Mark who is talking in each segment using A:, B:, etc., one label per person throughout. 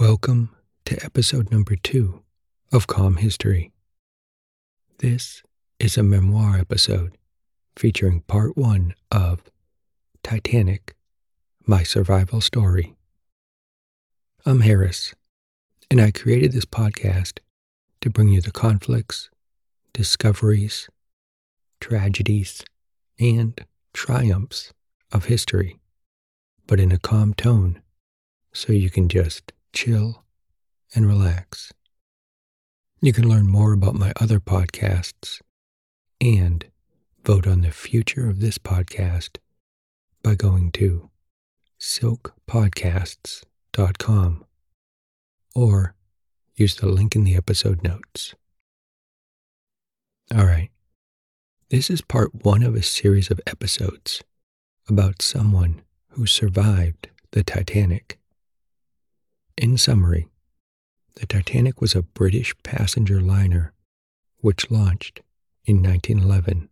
A: Welcome to episode number two of Calm History. This is a memoir episode featuring part one of Titanic My Survival Story. I'm Harris, and I created this podcast to bring you the conflicts, discoveries, tragedies, and triumphs of history, but in a calm tone so you can just chill and relax. You can learn more about my other podcasts and vote on the future of this podcast by going to silkpodcasts.com or use the link in the episode notes. All right. This is part one of a series of episodes about someone who survived the Titanic. In summary, the Titanic was a British passenger liner which launched in 1911.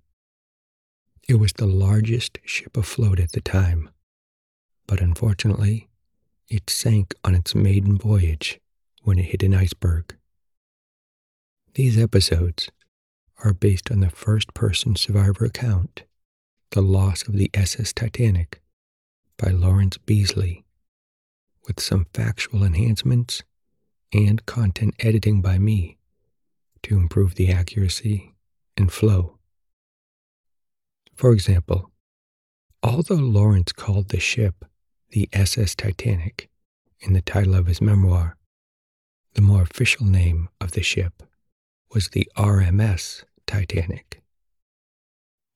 A: It was the largest ship afloat at the time, but unfortunately, it sank on its maiden voyage when it hit an iceberg. These episodes are based on the first person survivor account, The Loss of the SS Titanic, by Lawrence Beesley, with some factual enhancements and content editing by me to improve the accuracy and flow. For example, although Lawrence called the ship the SS Titanic in the title of his memoir, the more official name of the ship was the RMS Titanic.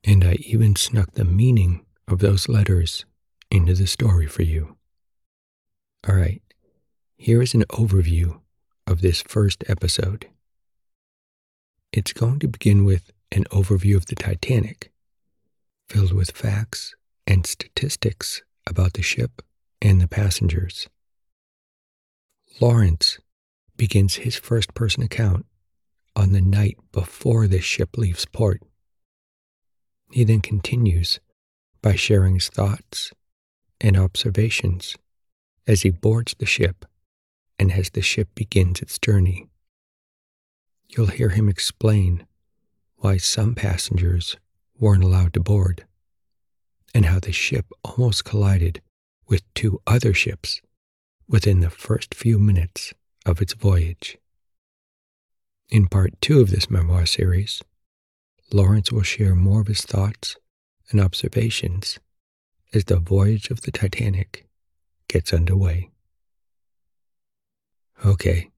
A: And I even snuck the meaning of those letters into the story for you. All right, here is an overview of this first episode. It's going to begin with an overview of the Titanic, filled with facts and statistics about the ship and the passengers. Lawrence begins his first person account on the night before the ship leaves port. He then continues by sharing his thoughts and observations as he boards the ship and as the ship begins its journey. You'll hear him explain why some passengers weren't allowed to board and how the ship almost collided with two other ships within the first few minutes of its voyage. In part two of this memoir series, Lawrence will share more of his thoughts and observations as the voyage of the Titanic gets underway. Okay,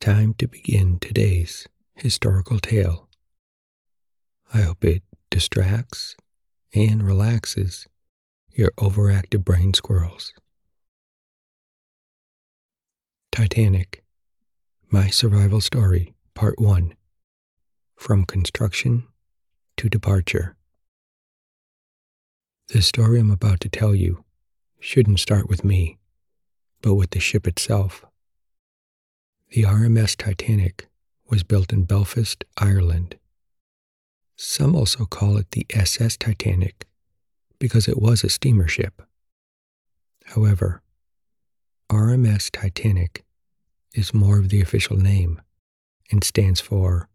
A: time to begin today's historical tale. I hope it distracts and relaxes your overactive brain squirrels. Titanic My Survival Story, Part 1 From Construction to Departure. The story I'm about to tell you shouldn't start with me, but with the ship itself. The RMS Titanic was built in Belfast, Ireland. Some also call it the SS Titanic because it was a steamer ship. However, RMS Titanic is more of the official name and stands for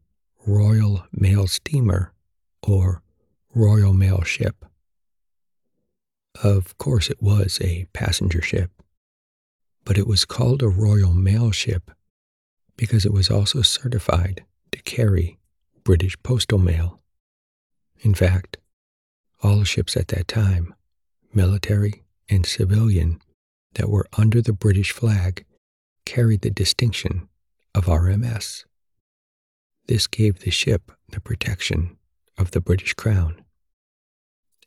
A: Royal Mail Steamer or Royal Mail Ship. Of course, it was a passenger ship, but it was called a Royal Mail ship because it was also certified to carry British postal mail. In fact, all ships at that time, military and civilian, that were under the British flag carried the distinction of RMS. This gave the ship the protection of the British Crown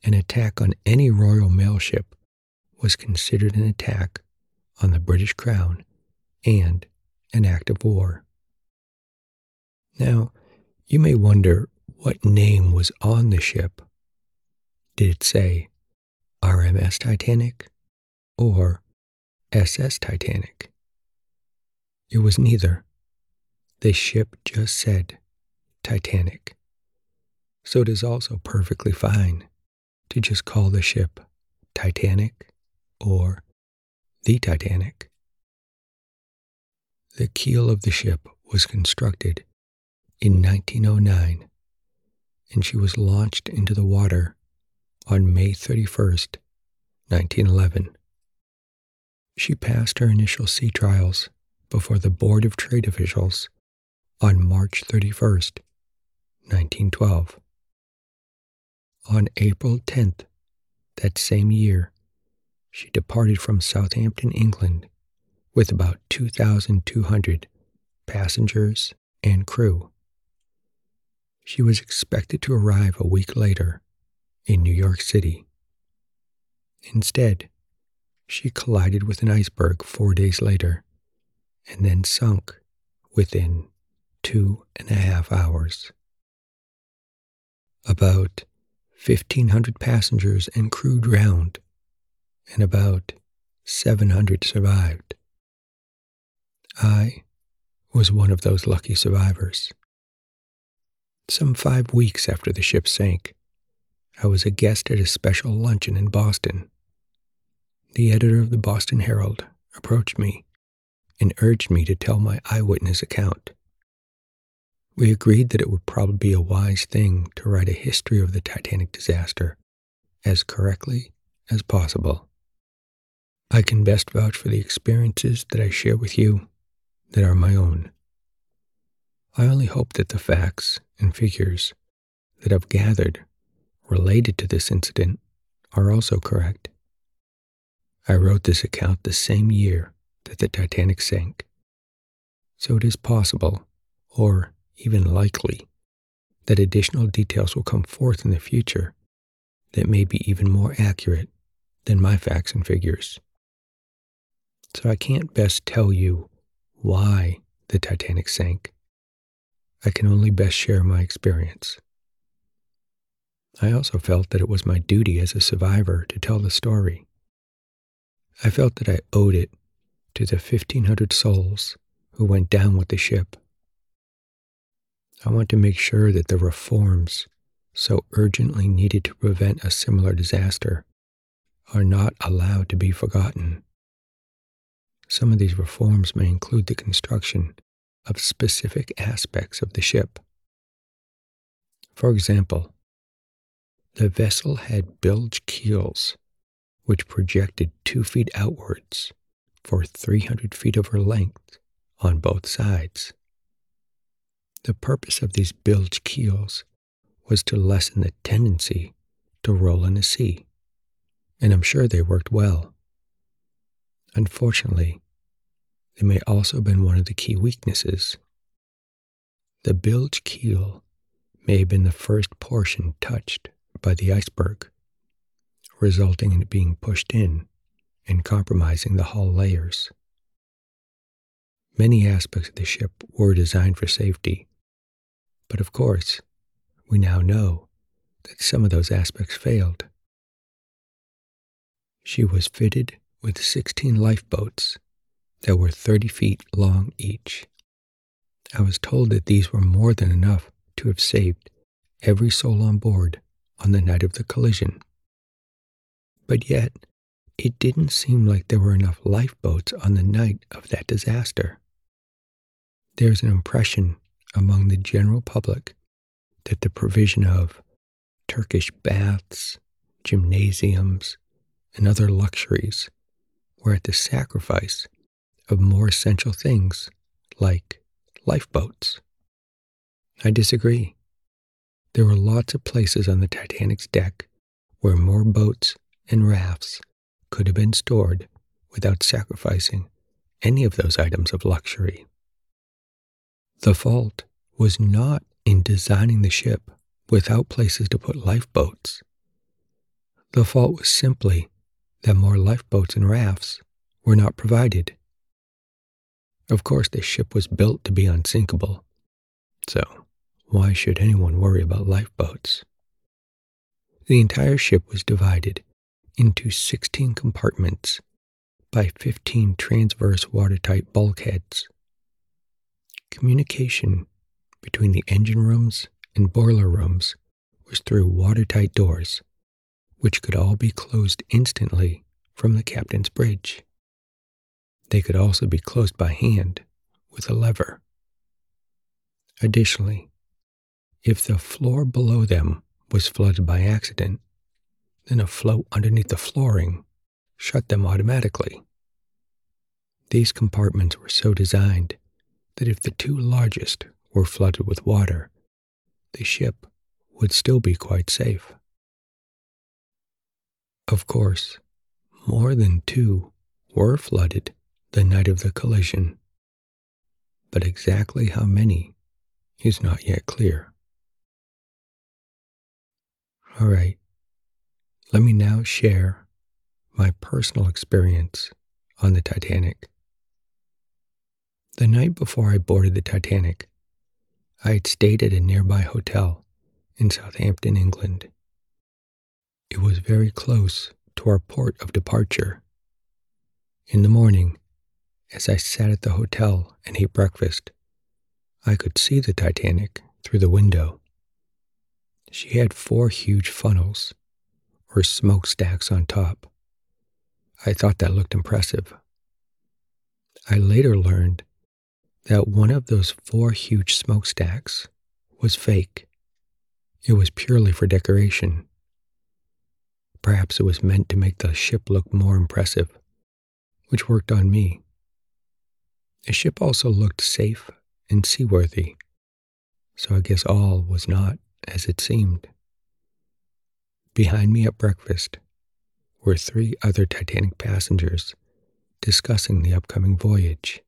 A: an attack on any Royal Mail ship was considered an attack on the British Crown and an act of war. Now, you may wonder what name was on the ship. Did it say RMS Titanic or SS Titanic? It was neither. The ship just said Titanic. So it is also perfectly fine to just call the ship Titanic or the Titanic. The keel of the ship was constructed in 1909, and she was launched into the water on May 31st, 1911. She passed her initial sea trials before the Board of Trade officials on March 31st, 1912. On April 10th, that same year, she departed from Southampton, England, with about 2,200 passengers and crew. She was expected to arrive a week later in New York City. Instead, she collided with an iceberg four days later and then sunk within two and a half hours. About 1,500 passengers and crew drowned, and about 700 survived. I was one of those lucky survivors. Some five weeks after the ship sank, I was a guest at a special luncheon in Boston. The editor of the Boston Herald approached me and urged me to tell my eyewitness account. We agreed that it would probably be a wise thing to write a history of the Titanic disaster as correctly as possible. I can best vouch for the experiences that I share with you that are my own. I only hope that the facts and figures that I've gathered related to this incident are also correct. I wrote this account the same year that the Titanic sank, so it is possible, or even likely, that additional details will come forth in the future that may be even more accurate than my facts and figures. So I can't best tell you why the Titanic sank. I can only best share my experience. I also felt that it was my duty as a survivor to tell the story. I felt that I owed it to the 1,500 souls who went down with the ship. I want to make sure that the reforms so urgently needed to prevent a similar disaster are not allowed to be forgotten. Some of these reforms may include the construction of specific aspects of the ship. For example, the vessel had bilge keels, which projected two feet outwards for 300 feet of her length on both sides. The purpose of these bilge keels was to lessen the tendency to roll in the sea, and I'm sure they worked well. Unfortunately, they may also have been one of the key weaknesses. The bilge keel may have been the first portion touched by the iceberg, resulting in it being pushed in and compromising the hull layers. Many aspects of the ship were designed for safety, but of course, we now know that some of those aspects failed. She was fitted with 16 lifeboats that were 30 feet long each. I was told that these were more than enough to have saved every soul on board on the night of the collision. But yet, it didn't seem like there were enough lifeboats on the night of that disaster. There's an impression among the general public that the provision of Turkish baths, gymnasiums, and other luxuries were at the sacrifice of more essential things like lifeboats. I disagree. There were lots of places on the Titanic's deck where more boats and rafts could have been stored without sacrificing any of those items of luxury. The fault was not in designing the ship without places to put lifeboats. The fault was simply that more lifeboats and rafts were not provided. Of course, the ship was built to be unsinkable, so why should anyone worry about lifeboats? The entire ship was divided into 16 compartments by 15 transverse watertight bulkheads. Communication between the engine rooms and boiler rooms was through watertight doors, which could all be closed instantly from the captain's bridge. They could also be closed by hand with a lever. Additionally, if the floor below them was flooded by accident, then a float underneath the flooring shut them automatically. These compartments were so designed that if the two largest were flooded with water, the ship would still be quite safe. Of course, more than two were flooded the night of the collision, but exactly how many is not yet clear. All right, let me now share my personal experience on the Titanic. The night before I boarded the Titanic, I had stayed at a nearby hotel in Southampton, England. It was very close to our port of departure. In the morning, as I sat at the hotel and ate breakfast, I could see the Titanic through the window. She had four huge funnels, or smokestacks on top. I thought that looked impressive. I later learned that one of those four huge smokestacks was fake. It was purely for decoration. Perhaps it was meant to make the ship look more impressive, which worked on me. The ship also looked safe and seaworthy, so I guess all was not as it seemed. Behind me at breakfast were three other Titanic passengers discussing the upcoming voyage.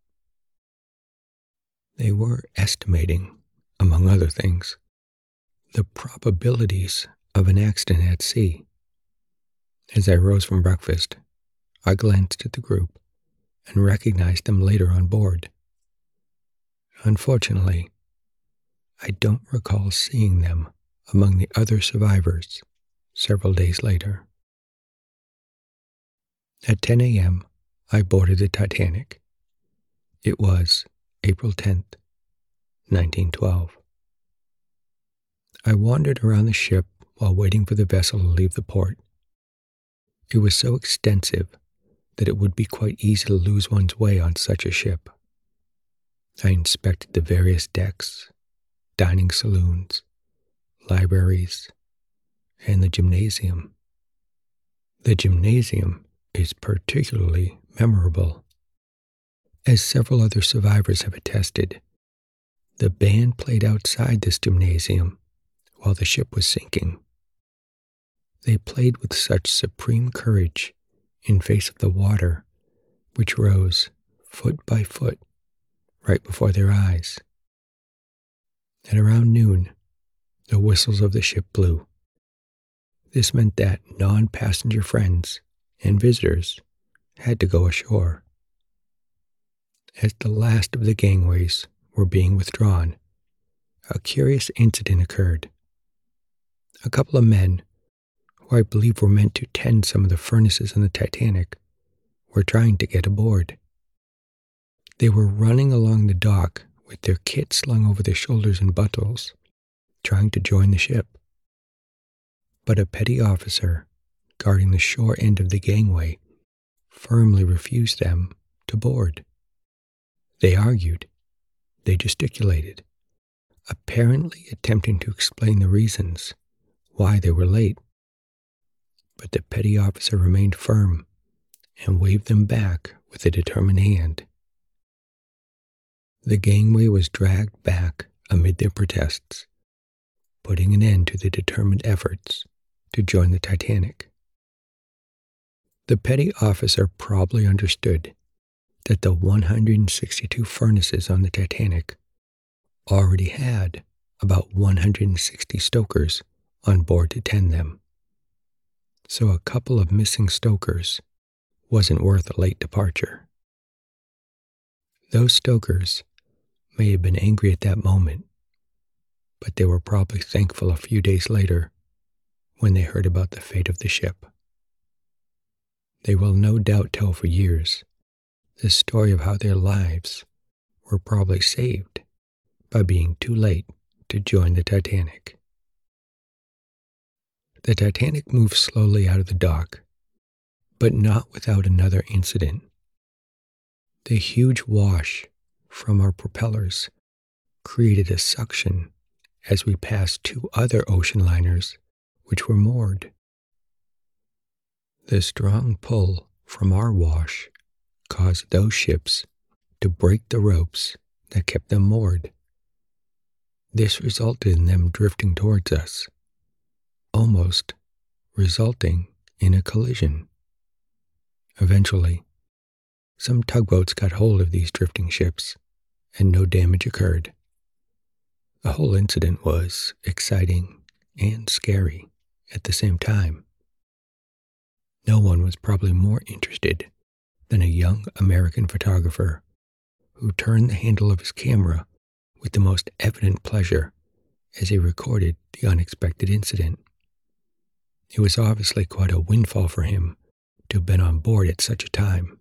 A: They were estimating, among other things, the probabilities of an accident at sea. As I rose from breakfast, I glanced at the group and recognized them later on board. Unfortunately, I don't recall seeing them among the other survivors several days later. At 10 a.m., I boarded the Titanic. It was April 10th, 1912. I wandered around the ship while waiting for the vessel to leave the port. It was so extensive that it would be quite easy to lose one's way on such a ship. I inspected the various decks, dining saloons, libraries, and the gymnasium. The gymnasium is particularly memorable. As several other survivors have attested, the band played outside this gymnasium while the ship was sinking. They played with such supreme courage in face of the water, which rose foot by foot right before their eyes. At around noon, the whistles of the ship blew. This meant that non passenger friends and visitors had to go ashore. As the last of the gangways were being withdrawn, a curious incident occurred. A couple of men, who I believe were meant to tend some of the furnaces on the Titanic, were trying to get aboard. They were running along the dock with their kit slung over their shoulders and bundles, trying to join the ship. But a petty officer guarding the shore end of the gangway firmly refused them to board. They argued, they gesticulated, apparently attempting to explain the reasons why they were late. But the petty officer remained firm and waved them back with a determined hand. The gangway was dragged back amid their protests, putting an end to the determined efforts to join the Titanic. The petty officer probably understood that the 162 furnaces on the Titanic already had about 160 stokers on board to tend them. So a couple of missing stokers wasn't worth a late departure. Those stokers may have been angry at that moment, but they were probably thankful a few days later when they heard about the fate of the ship. They will no doubt tell for years the story of how their lives were probably saved by being too late to join the Titanic. The Titanic moved slowly out of the dock, but not without another incident. The huge wash from our propellers created a suction as we passed two other ocean liners which were moored. The strong pull from our wash caused those ships to break the ropes that kept them moored. This resulted in them drifting towards us, almost resulting in a collision. Eventually, some tugboats got hold of these drifting ships, and no damage occurred. The whole incident was exciting and scary at the same time. No one was probably more interested than a young American photographer who turned the handle of his camera with the most evident pleasure as he recorded the unexpected incident. It was obviously quite a windfall for him to have been on board at such a time.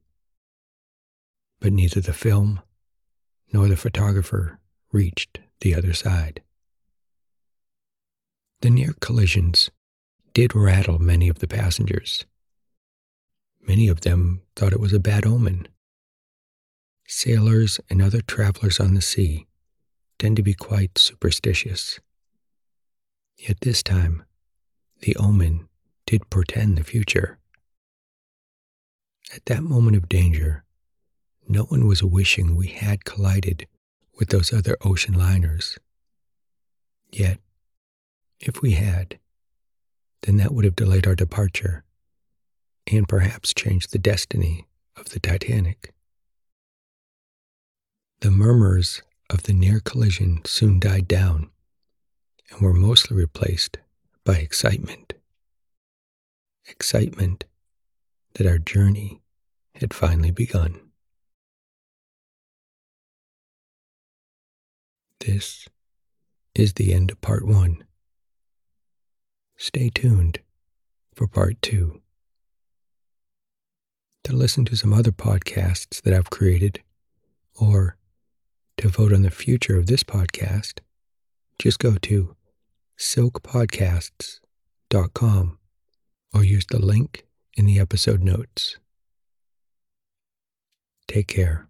A: But neither the film nor the photographer reached the other side. The near collisions did rattle many of the passengers. Many of them thought it was a bad omen. Sailors and other travelers on the sea tend to be quite superstitious. Yet this time, the omen did portend the future. At that moment of danger, no one was wishing we had collided with those other ocean liners. Yet, if we had, then that would have delayed our departure and perhaps change the destiny of the Titanic. The murmurs of the near collision soon died down and were mostly replaced by excitement. Excitement that our journey had finally begun. This is the end of part one. Stay tuned for part two. To listen to some other podcasts that I've created, or to vote on the future of this podcast, just go to silkpodcasts.com or use the link in the episode notes. Take care.